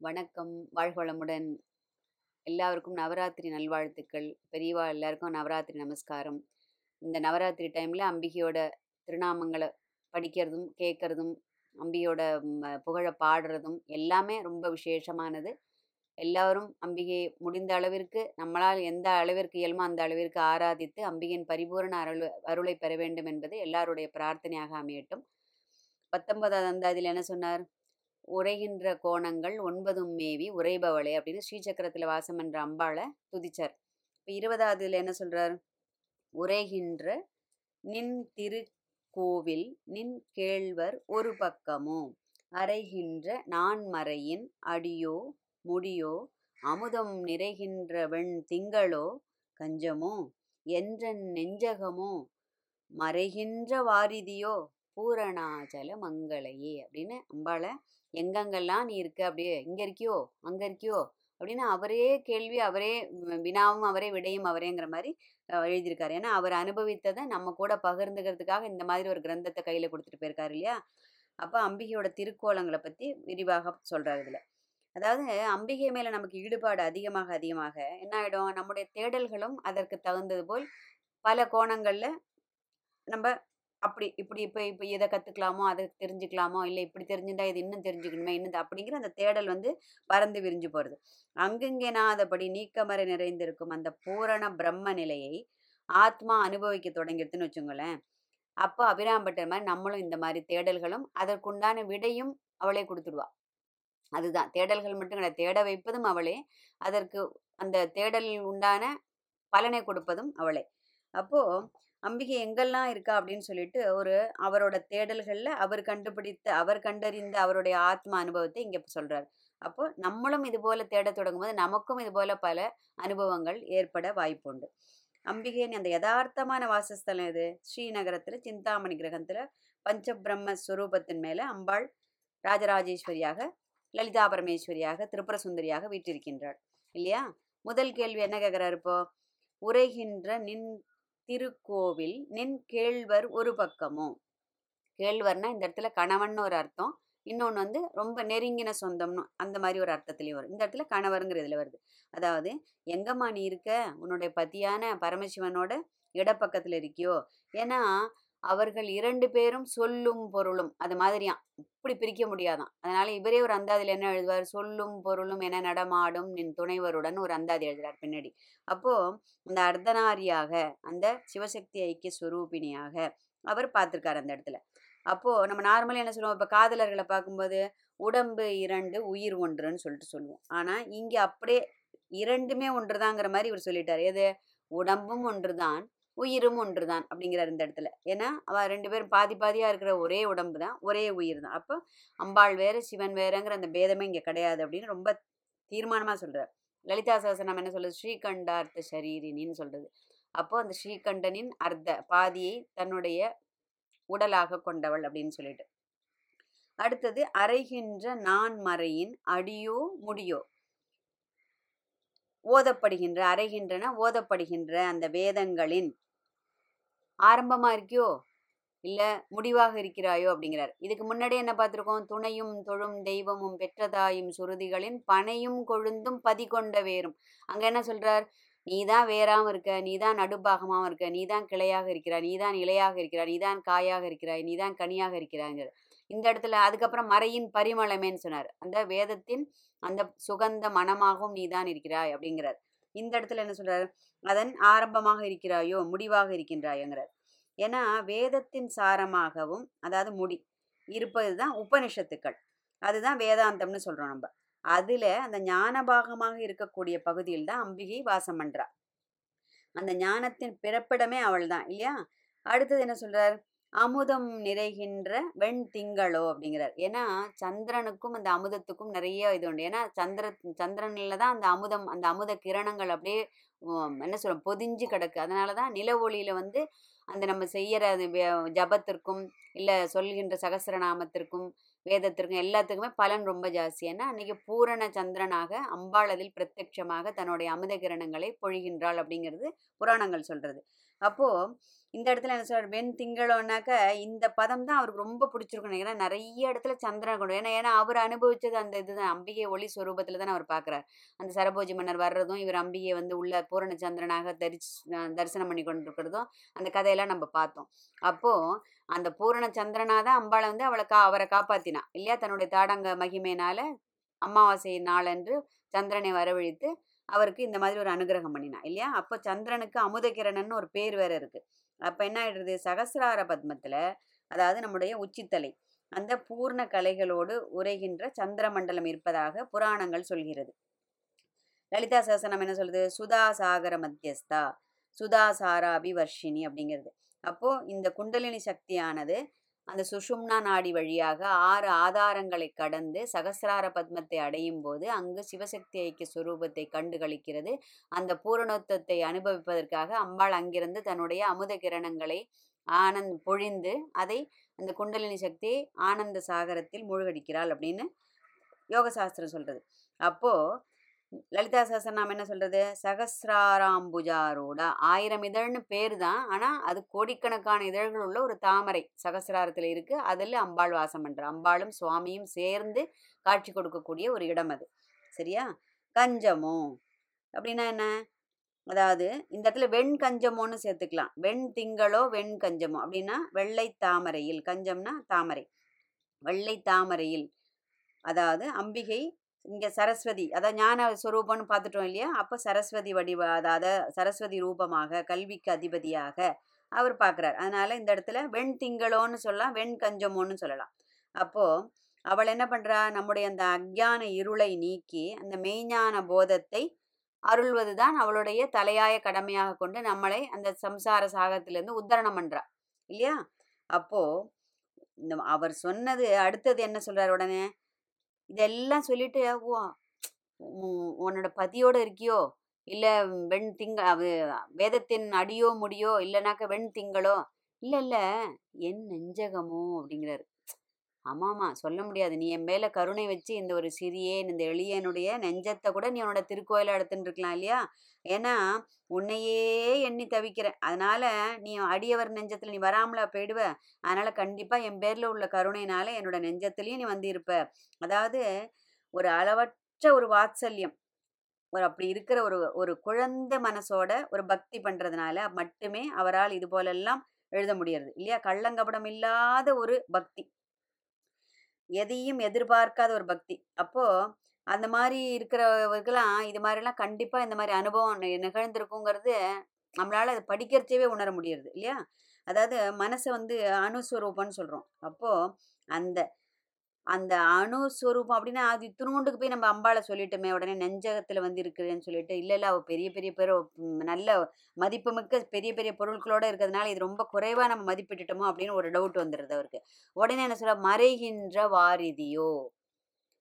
வணக்கம் வாழ்வளமுடன் எல்லாருக்கும் நவராத்திரி நல்வாழ்த்துக்கள் பெரியவா எல்லாருக்கும் நவராத்திரி நமஸ்காரம் இந்த நவராத்திரி டைமில் அம்பிகையோட திருநாமங்களை படிக்கிறதும் கேட்குறதும் அம்பிகையோட புகழை பாடுறதும் எல்லாமே ரொம்ப விசேஷமானது எல்லாரும் அம்பிகையை முடிந்த அளவிற்கு நம்மளால் எந்த அளவிற்கு இயல்மோ அந்த அளவிற்கு ஆராதித்து அம்பிகையின் பரிபூரண அருள் அருளை பெற வேண்டும் என்பது எல்லாருடைய பிரார்த்தனையாக அமையட்டும் பத்தொன்பதாவது அந்தாதியில் என்ன சொன்னார் உரைகின்ற கோணங்கள் ஒன்பதும் மேவி உரைபவளே அப்படின்னு ஸ்ரீசக்கரத்தில் வாசம் என்ற அம்பாளை துதிச்சார். இப்போ இருபதாவதுல என்ன சொல்றார்? உரைகின்ற நின் திருக்கோவில் நின் கேழ்வர் ஒரு பக்கமோ அறைகின்ற நான்மறையின் அடியோ முடியோ அமுதம் நிறைகின்ற வெண் திங்களோ கஞ்சமோ என்றன் நெஞ்சகமோ மறைகின்ற வாரிதியோ பூரணாச்சல மங்களையே அப்படின்னு அம்பாளை எங்கெங்கெல்லாம் நீ இருக்க? அப்படியே இங்கே இருக்கியோ? அங்கே இருக்கியோ? அப்படின்னு அவரே கேள்வி அவரே வினாவும் அவரே விடையும் அவரேங்கிற மாதிரி எழுதியிருக்காரு. ஏன்னா அவர் அனுபவித்ததை நம்ம கூட பகிர்ந்துக்கிறதுக்காக இந்த மாதிரி ஒரு கிரந்தத்தை கையில் கொடுத்துட்டு போயிருக்காரு இல்லையா? அப்போ அம்பிகையோட திருக்கோலங்களை பற்றி விரிவாக சொல்கிறார் இதில். அதாவது அம்பிகை மேலே நமக்கு ஈடுபாடு அதிகமாக அதிகமாக என்ன ஆகிடும் நம்முடைய தேடல்களும் அதற்கு தகுந்தது போல் பல கோணங்களில் நம்ம அப்படி இப்படி இப்போ இப்போ இதை கற்றுக்கலாமோ அதை தெரிஞ்சுக்கலாமோ இல்லை இப்படி தெரிஞ்சுட்டா இது இன்னும் தெரிஞ்சுக்கணுமே இன்னும் அப்படிங்கிற அந்த தேடல் வந்து பறந்து விரிஞ்சு போகிறது அங்கங்கே நான் அதபடி நீக்கமறை நிறைந்திருக்கும் அந்த பூரண பிரம்ம நிலையை ஆத்மா அனுபவிக்க தொடங்கிடுதுன்னு வச்சுங்களேன். அப்போ அபிராம்பட்டர் மாதிரி நம்மளும் இந்த மாதிரி தேடல்களும் அதற்குண்டான விடையும் அவளே கொடுத்துடுவா. அதுதான். தேடல்கள் மட்டும் கிடையாது. தேட வைப்பதும் அவளே. அதற்கு அந்த தேடலில் உண்டான பலனை கொடுப்பதும் அவளே. அப்போது அம்பிகை எங்கெல்லாம் இருக்கா அப்படின்னு சொல்லிட்டு ஒரு அவரோட தேடல்களில் அவர் கண்டுபிடித்த அவர் கண்டறிந்த அவருடைய ஆத்ம அனுபவத்தை இங்கே சொல்கிறார் அப்போ நம்மளும் இது போல தேடத் தொடங்கும்போது நமக்கும் இது போல பல அனுபவங்கள் ஏற்பட வாய்ப்புண்டு அம்பிகையின் அந்த யதார்த்தமான வாசஸ்தலம் இது ஸ்ரீநகரத்தில் சிந்தாமணி கிரகத்தில் பஞ்சபிரம்ம ஸ்வரூபத்தின் மேலே அம்பாள் ராஜராஜேஸ்வரியாக லலிதா பரமேஸ்வரியாக திரிபுர சுந்தரியாக வீட்டிருக்கின்றாள் இல்லையா? முதல் கேள்வி என்ன கேட்குறாரு இப்போ? உரைகின்ற நின் திருக்கோவில் நின் கேழ்வர் ஒரு பக்கமும் கேழ்வர்னா இந்த இடத்துல கணவன் ஒரு அர்த்தம். இன்னொன்று வந்து ரொம்ப நெருங்கின சொந்தம்னு அந்த மாதிரி ஒரு அர்த்தத்துலேயும் வரும். இந்த இடத்துல கணவருங்கிற இதில் வருது. அதாவது எங்கம்மா நீ இருக்க? உன்னுடைய பதியான பரமசிவனோட இடப்பக்கத்தில் இருக்கியோ? ஏன்னா அவர்கள் இரண்டு பேரும் சொல்லும் பொருளும் அது மாதிரியாம் இப்படி பிரிக்க முடியாதான். அதனால இவரே ஒரு அந்தாதியில் என்ன எழுதுவார்? சொல்லும் பொருளும் என நடமாடும் நின் துணைவருடன் ஒரு அந்தாதி எழுதுறார் பின்னாடி. அப்போ அந்த அர்த்தநாரியாக அந்த சிவசக்தி ஐக்கிய சுரூபிணியாக அவர் பார்த்துருக்கார் அந்த இடத்துல. அப்போ நம்ம நார்மலாக என்ன சொல்லுவோம்? இப்போ காதலர்களை பார்க்கும்போது உடம்பு இரண்டு உயிர் ஒன்றுன்னு சொல்லிட்டு சொல்லுவோம். ஆனால் இங்கே அப்படியே இரண்டுமே ஒன்றுதாங்கிற மாதிரி இவர் சொல்லிட்டார். எது? உடம்பும் ஒன்றுதான் உயிரும் ஒன்று தான் அப்படிங்கிறார் இந்த இடத்துல. ஏன்னா அவ ரெண்டு பேரும் பாதி பாதியாக இருக்கிற ஒரே உடம்பு தான் ஒரே உயிர் தான். அப்போ அம்பாள் வேற சிவன் வேறங்கிற அந்த பேதமே இங்கே கிடையாது அப்படின்னு ரொம்ப தீர்மானமாக சொல்கிறார் லலிதா சாசனம் என்ன சொல்கிறது ஸ்ரீகண்டார்த்த சரீரினின்னு சொல்கிறது அப்போது அந்த ஸ்ரீகண்டனின் அர்த்த பாதியை தன்னுடைய உடலாக கொண்டவள் அப்படின்னு சொல்லிட்டு. அடுத்தது அறைகின்ற நான் மறையின் அடியோ முடியோ. ஓதப்படுகின்ற அறைகின்றன ஓதப்படுகின்ற அந்த வேதங்களின் ஆரம்பமா இருக்கியோ? இல்ல முடிவாக இருக்கிறாயோ? அப்படிங்கிறார். இதுக்கு முன்னாடி என்ன பார்த்திருக்கோம்? துணையும் தொழும் தெய்வமும் பெற்றதாயும் சுருதிகளின் பனையும் கொழுந்தும் பதி கொண்ட வேறும் அங்க என்ன சொல்றார்? நீதான் வேறாம இருக்க நீதான் நடுபாகமாவும் இருக்க நீதான் கிளையாக இருக்கிறாய் நீதான் இலையாக இருக்கிறாய் நீதான் காயாக இருக்கிறாய் நீதான் கனியாக இருக்கிறாய்ங்கிற இந்த இடத்துல அதுக்கப்புறம் மறையின் பரிமளமேன்னு சொன்னார். அந்த வேதத்தின் அந்த சுகந்த மனமாகவும் நீதான் இருக்கிறாய் அப்படிங்கிறார். இந்த இடத்துல என்ன சொல்றாரு? அதன் ஆரம்பமாக இருக்கிறாயோ முடிவாக இருக்கின்றாயோங்கிறார். ஏன்னா வேதத்தின் சாரமாகவும் அதாவது முடி இருப்பது தான் உபனிஷத்துக்கள். அதுதான் வேதாந்தம்னு சொல்றோம் நம்ம. அதுல அந்த ஞானபாகமாக இருக்கக்கூடிய பகுதியில் தான் அம்பிகை வாசம் பண்றா. அந்த ஞானத்தின் பிறப்பிடமே அவள் தான் இல்லையா? அடுத்தது என்ன சொல்றார்? அமுதம் நிறைகின்ற வெண் திங்களோ அப்படிங்கிறார். ஏன்னா சந்திரனுக்கும் அந்த அமுதத்துக்கும் நிறைய இது உண்டு. ஏன்னா சந்திர சந்திரன்ல தான் அந்த அமுதம் அந்த அமுத கிரணங்கள் அப்படியே என்ன சொல்றோம் பொதிஞ்சு கிடக்கு. அதனால தான் நில ஒளியில வந்து அந்த நம்ம செய்யற அது ஜபத்திற்கும் இல்ல சொல்கின்ற சகஸ்ரநாமத்திற்கும் வேதத்திற்கும் எல்லாத்துக்குமே பலன் ரொம்ப ஜாஸ்தி. ஏன்னா அன்னைக்கு பூரண சந்திரனாக அம்பாள் அதில் பிரத்யட்சமாக தன்னுடைய அமுத கிரணங்களை பொழிகின்றாள் அப்படிங்கிறது புராணங்கள் சொல்றது. அப்போ இந்த இடத்துல என்ன சொல்றாரு? வெண் திங்களோனாக்க இந்த பதம் தான் அவருக்கு ரொம்ப பிடிச்சிருக்கும் ஏன்னா நிறைய இடத்துல சந்திரன் கொண்டு ஏன்னா ஏன்னா அவர் அனுபவிச்சது அந்த இதுதான் அம்பிகை ஒளி ஸ்வரூபத்துல தான் அவர் பார்க்குறாரு அந்த சரபோஜி மன்னர் வர்றதும் இவர் அம்பிகையை வந்து உள்ள பூரண சந்திரனாக தரிசி தரிசனம் பண்ணி கொண்டிருக்கிறதும் அந்த கதையெல்லாம் நம்ம பார்த்தோம். அப்போ அந்த பூரண சந்திரனா தான் அம்பாளை வந்து அவளை கா அவரை காப்பாத்தினா இல்லையா? தன்னுடைய தாடங்க மகிமையினால அமாவாசை நாளன்று சந்திரனை வரவழைத்து அவருக்கு இந்த மாதிரி ஒரு அனுகிரகம் பண்ணினா இல்லையா? அப்போ சந்திரனுக்கு அமுதகிரணன் ஒரு பேர் வேற இருக்கு. அப்போ என்ன ஆயிடுறது சகசிரார பத்மத்தில் அதாவது நம்முடைய உச்சித்தலை அந்த பூர்ண கலைகளோடு உரைகின்ற சந்திர மண்டலம் இருப்பதாக புராணங்கள் சொல்கிறது. லலிதா சகசனம் என்ன சொல்லுது? சுதா சாகர மத்தியஸ்தா சுதா சாராபி வர்ஷினி அப்படிங்கிறது. அப்போ இந்த குண்டலினி சக்தியானது அந்த சுஷும்னா நாடி வழியாக ஆறு ஆதாரங்களை கடந்து சகசிரார பத்மத்தை அடையும் போது அங்கு சிவசக்தி ஐக்கிய சுரூபத்தை கண்டு கழிக்கிறது அந்த பூரணத்துவத்தை அனுபவிப்பதற்காக அம்பாள் அங்கிருந்து தன்னுடைய அமுத கிரணங்களை ஆனந்த் பொழிந்து அதை அந்த குண்டலினி சக்தியை ஆனந்த சாகரத்தில் மூழ்கடிக்கிறாள் அப்படின்னு யோக சாஸ்திரம் சொல்றது. அப்போது லலிதா சஹஸ்ரநாமம் என்ன சொல்றது? சகசிராராம்புஜாரோட ஆயிரம் இதழ்னு பேர் தான். ஆனால் அது கோடிக்கணக்கான இதழ்கள் உள்ள ஒரு தாமரை சகசிராரத்தில் இருக்கு. அதில் அம்பாள் வாசம் பண்ற அம்பாளும் சுவாமியும் சேர்ந்து காட்சி கொடுக்கக்கூடிய ஒரு இடம் அது. சரியா? கஞ்சமோ அப்படின்னா என்ன? அதாவது இந்த இடத்துல வெண் கஞ்சமோன்னு சேர்த்துக்கலாம். வெண் திங்களோ வெண் கஞ்சமோ அப்படின்னா வெள்ளை தாமரையில். கஞ்சம்னா தாமரை. வெள்ளை தாமரையில். அதாவது அம்பிகை இங்கே சரஸ்வதி அதான் ஞான ஸ்வரூபம்னு பார்த்துட்டோம் இல்லையா? அப்போ சரஸ்வதி வடிவ அதாவது சரஸ்வதி ரூபமாக கல்விக்கு அதிபதியாக அவர் பார்க்குறார். அதனால இந்த இடத்துல வெண் திங்களோன்னு சொல்லலாம் வெண் கஞ்சமோன்னு சொல்லலாம். அப்போது அவள் என்ன பண்ணுறா நம்முடைய அந்த அக்ஞான இருளை நீக்கி அந்த மெய்ஞான போதத்தை அருள்வது தான் அவளுடைய தலையாய கடமையாக கொண்டு நம்மளை அந்த சம்சார சாகத்திலேருந்து உத்தரணம் பண்ணுறா இல்லையா? அப்போ இந்த அவர் சொன்னது அடுத்தது என்ன சொல்கிறார் உடனே? இதெல்லாம் சொல்லிட்டு ஓ உன்னோட பதியோட இருக்கியோ? இல்ல வெண் திங்க வேதத்தின் அடியோ முடியோ இல்லைனாக்க வெண் திங்களோ? இல்ல இல்ல என் நெஞ்சகமோ? அப்படிங்கிறாரு. ஆமாமா சொல்ல முடியாது. நீ என் மேல கருணை வச்சு இந்த ஒரு சிறியேன் இந்த எளியனுடைய நெஞ்சத்தை கூட நீ உன்னோட திருக்கோயில எடுத்துட்டு இருக்கலாம் இல்லையா? ஏன்னா உன்னையே எண்ணி தவிக்கிறேன் அதனால நீ அடியவர் நெஞ்சத்துல நீ வராமலா போயிடுவ. அதனால கண்டிப்பா என் பேர்ல உள்ள கருணையினால என்னோட நெஞ்சத்துலேயும் நீ வந்து இருப்ப. அதாவது ஒரு அளவற்ற ஒரு வாத்சல்யம். ஒரு அப்படி இருக்கிற ஒரு ஒரு குழந்தை மனசோட ஒரு பக்தி பண்றதுனால மட்டுமே அவரால் இது போலெல்லாம் எழுத முடியறது இல்லையா? கள்ளங்கபடம் இல்லாத ஒரு பக்தி. எதையும் எதிர்பார்க்காத ஒரு பக்தி. அப்போ அந்த மாதிரி இருக்கிறவர்களாம் இது மாதிரிலாம் கண்டிப்பா இந்த மாதிரி அனுபவம் நிகழ்ந்திருக்குங்கிறது நம்மளால அதை படிக்கிறச்சவே உணர முடியறது இல்லையா? அதாவது மனசை வந்து அணுஸ்வரூபம்னு சொல்றோம். அப்போ அந்த அந்த அணுஸ்வரூபம் அப்படின்னா அது இத்தினோண்டுக்கு போய் நம்ம அம்பாளை சொல்லிட்டோமே உடனே நெஞ்சகத்தில் வந்து இருக்குதுன்னு சொல்லிட்டு இல்லை இல்லை அவள் பெரிய பெரிய பெரு நல்ல மதிப்புமிக்க பெரிய பெரிய பொருட்களோடு இருக்கிறதுனால இது ரொம்ப குறைவாக நம்ம மதிப்பிட்டுட்டோமோ அப்படின்னு ஒரு டவுட் வந்துடுது அவருக்கு. உடனே என்ன சொல்ல மறைகின்ற வாரிதியோ?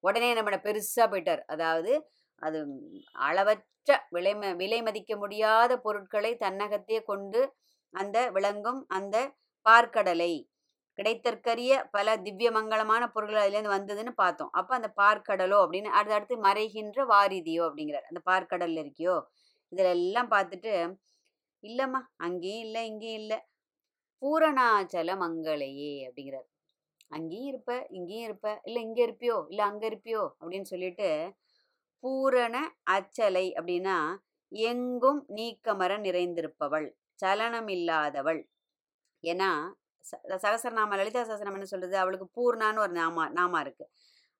உடனே நம்மளை பெருசாக போயிட்டார். அதாவது அது அளவற்ற விலை ம- விலை மதிக்க முடியாத பொருட்களை தன்னகத்தே கொண்டு அந்த விளங்கும் அந்த பார்க்கடலை கிடைத்தற்கரிய பல திவ்ய மங்களமான பொருட்கள் அதுலேருந்து வந்ததுன்னு பார்த்தோம். அப்போ அந்த பார்க்கடலோ அப்படின்னு அடுத்து அடுத்து மறைகின்ற வாரிதியோ அப்படிங்கிறார். அந்த பார்க்கடலில் இருக்கியோ இதில் எல்லாம் பார்த்துட்டு இல்லைம்மா அங்கேயும் இல்லை இங்கேயும் இல்லை. பூரணாச்சல மங்களையே அப்படிங்கிறார். அங்கேயும் இருப்ப இங்கேயும் இருப்ப. இல்லை இங்கே இருப்பியோ இல்லை அங்கே இருப்பியோ அப்படின்னு சொல்லிட்டு பூரண அச்சலை அப்படின்னா எங்கும் நீக்கமர நிறைந்திருப்பவள் சலனம் இல்லாதவள் ஏன்னா ச- லலிதா சகஸ்ரநாமம் என்ன சொல்றது? அவளுக்கு பூர்ணான்னு ஒரு நாமா நாமா இருக்கு.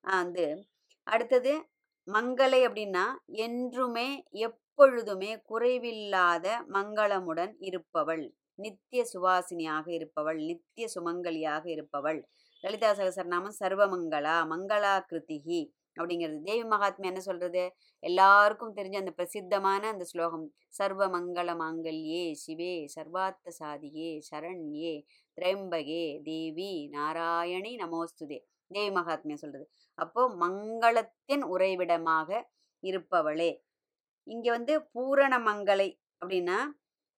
வந்து அடுத்தது மங்களை அப்படின்னா என்றுமே எப்பொழுதுமே குறைவில்லாத மங்களமுடன் இருப்பவள். நித்திய சுவாசினியாக இருப்பவள். நித்திய சுமங்கலியாக இருப்பவள். லலிதா சகசரநாமம் சர்வமங்களா மங்களா கிருத்திகி. அப்படிங்கிறது. தேவி மகாத்மா என்ன சொல்றது? எல்லாருக்கும் தெரிஞ்ச அந்த பிரசித்தமான அந்த ஸ்லோகம். சர்வ மங்கள மாங்கல்யே சிவே சர்வார்த்த சாதியே சரண்யே திரைம்பகே தேவி நாராயணி நமோஸ்துதே. தேவி மகாத்மியா சொல்றது. அப்போ மங்களத்தின் உறைவிடமாக இருப்பவளே. இங்க வந்து பூரண மங்களை அப்படின்னா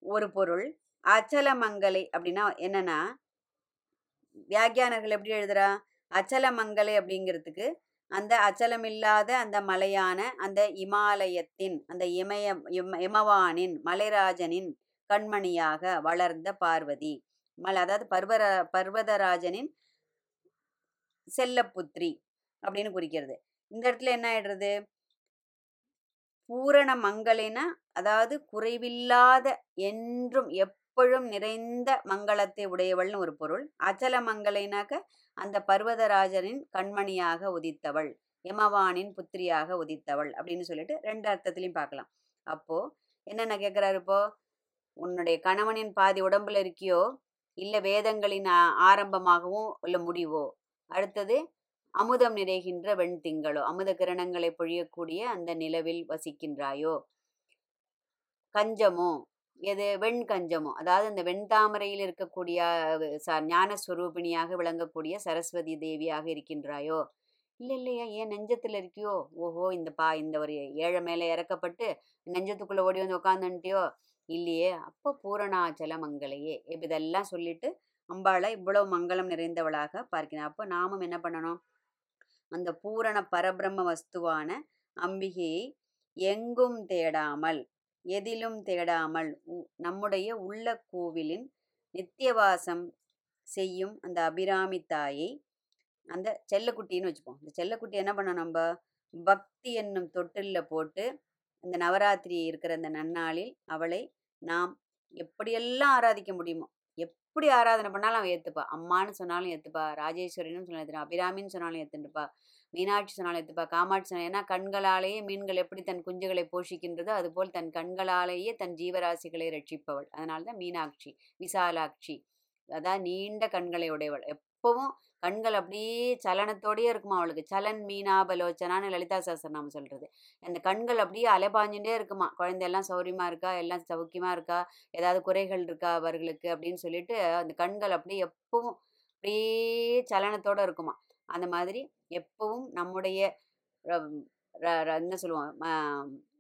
ஒரு பொருள் அச்சல மங்களை அப்படின்னா என்னன்னா வியாக்கியானர்கள் எப்படி எழுதுறா? அச்சல மங்களை அப்படிங்கிறதுக்கு அந்த அச்சலமில்லாத அந்த மலையான அந்த இமாலயத்தின் அந்த இமய இமவானின் மலைராஜனின் கண்மணியாக வளர்ந்த பார்வதி. மலை அதாவது பர்வர பர்வதராஜனின் செல்லப்புத்திரி அப்படின்னு குறிக்கிறது. இந்த இடத்துல என்ன ஆயிடுறது? பூரண மங்களின அதாவது குறைவில்லாத என்றும் எப்பொழுதும் நிறைந்த மங்களத்தை உடையவள்னு ஒரு பொருள். அச்சல மங்களைனாக்க அந்த பர்வதராஜனின் கண்மணியாக உதித்தவள் யமவானின் புத்திரியாக உதித்தவள் அப்படின்னு சொல்லிட்டு ரெண்டு அர்த்தத்திலையும் பார்க்கலாம். அப்போ என்னென்ன கேட்குறாரு இப்போ? உன்னுடைய கணவனின் பாதி உடம்புல இருக்கியோ? இல்லை வேதங்களின் ஆரம்பமாகவும் இல்லை முடிவோ? அடுத்தது அமுதம் நிறைகின்ற வெண்திங்களோ அமுத கிரணங்களை பொழியக்கூடிய அந்த நிலவில் வசிக்கின்றாயோ? கஞ்சமோ? எது வெண் கஞ்சமோ அதாவது அந்த வெண்தாமரையில் இருக்கக்கூடிய ச- ஞான ஸ்வரூபிணியாக விளங்கக்கூடிய சரஸ்வதி தேவியாக இருக்கின்றாயோ? இல்லை இல்லையா? ஏன் நெஞ்சத்தில் இருக்கியோ? ஓஹோ! இந்த பா இந்த ஒரு ஏழை மேலே இறக்கப்பட்டு நெஞ்சத்துக்குள்ளே ஓடி வந்து உட்காந்துட்டியோ இல்லையே! அப்போ பூரணாச்சல மங்களையே இதெல்லாம் சொல்லிட்டு அம்பாளை இவ்வளவு மங்களம் நிறைந்தவளாக பார்க்கிறேன் அப்போ நாமும் என்ன பண்ணணும்? அந்த பூரண பரபிரம்ம வஸ்துவான அம்பிகையை எங்கும் தேடாமல் எதிலும் தேடாமல் உ- நம்முடைய உள்ள கோவிலின் நித்தியவாசம் செய்யும் அந்த அபிராமி தாயை அந்த செல்லக்குட்டின்னு வச்சுப்போம். இந்த செல்லக்குட்டி என்ன பண்ணோம் நம்ம? பக்தி என்னும் தொட்டிலில் போட்டு இந்த நவராத்திரி இருக்கிற அந்த நன்னாளில் அவளை நாம் எப்படியெல்லாம் ஆராதிக்க முடியுமோ எப்படி ஆராதனை பண்ணாலும் அவன் ஏற்றுப்பா அம்மான்னு சொன்னாலும் ஏற்றுப்பா ராஜேஸ்வரின்னு சொன்னாலும் ஏற்றுப்பா அபிராமின்னு சொன்னாலும் ஏத்துப்பா மீனாட்சி சொன்னாலும் ஏத்துப்பா காமாட்சி சொன்னால் ஏன்னா கண்களாலேயே மீன்கள் எப்படி தன் குஞ்சுகளை போஷிக்கின்றதோ அதுபோல் தன் கண்களாலேயே தன் ஜீவராசிகளை ரட்சிப்பவள். அதனால தான் மீனாட்சி விசாலாட்சி. அதான் நீண்ட கண்களை உடையவள். எப்பவும் கண்கள் அப்படியே சலனத்தோடயே இருக்குமா அவளுக்கு? சலன் மீனாபலோச்சனான்னு லலிதா சாஸ்திரநாமம் சொல்றது. அந்த கண்கள் அப்படியே அலைபாஞ்சுட்டே இருக்குமா? குழந்தையெல்லாம் சௌரியமா இருக்கா? எல்லாம் சௌக்கியமா இருக்கா? ஏதாவது குறைகள் இருக்கா அவர்களுக்கு அப்படின்னு சொல்லிட்டு அந்த கண்கள் அப்படியே எப்பவும் அப்படியே சலனத்தோட இருக்குமா? அந்த மாதிரி எப்பவும் நம்முடைய ர- ர- ர- என்ன சொல்லுவோம்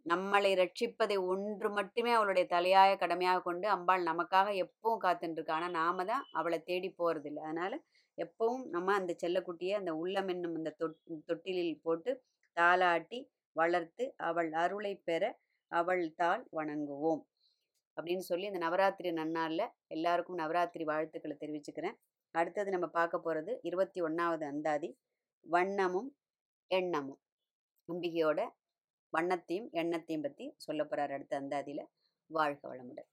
நம்மளை ரட்சிப்பதை ஒன்று மட்டுமே அவளுடைய தலையாய கடமையாக கொண்டு அம்பாள் நமக்காக எப்பவும் காத்துட்டுருக்கா ஆனால் நாம தான் அவளை தேடி போகிறதில்ல அதனால எப்பவும் நம்ம அந்த செல்லக்குட்டியை அந்த உள்ளம் என்னும் அந்த தொட் தொட்டிலில் போட்டு தாளாட்டி வளர்த்து அவள் அருளை பெற அவள் தாள் வணங்குவோம். அப்படின்னு சொல்லி இந்த நவராத்திரி நன்னாளில் எல்லாருக்கும் நவராத்திரி வாழ்த்துக்களை தெரிவிச்சுக்கிறேன். அடுத்தது நம்ம பார்க்க போகிறது இருபத்தி ஒன்றாவது அந்தாதி. வண்ணமும் எண்ணமும். அம்பிகையோட வண்ணத்தையும் எண்ணத்தையும் பற்றி சொல்ல போகிறார் அடுத்த அந்தாதியில். வாழ்க வளமுடன்.